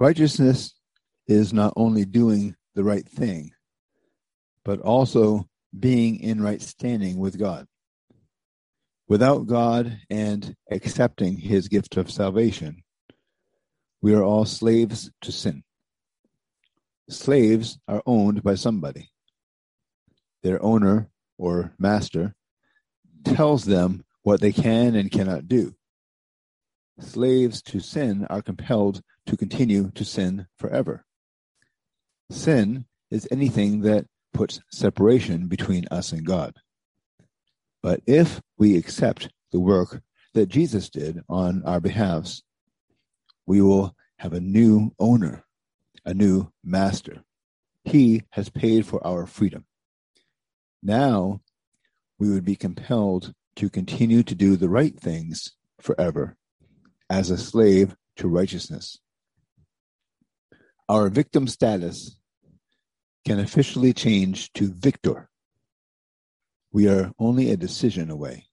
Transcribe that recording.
Righteousness is not only doing the right thing, but also being in right standing with God. Without God and accepting his gift of salvation, we are all slaves to sin. Slaves are owned by somebody. Their owner or master tells them what they can and cannot do. Slaves to sin are compelled to continue to sin forever. Sin is anything that puts separation between us and God. But if we accept the work that Jesus did on our behalfs, we will have a new owner, a new master. He has paid for our freedom. Now we would be compelled to continue to do the right things forever as a slave to righteousness. Our victim status can officially change to victor. We are only a decision away.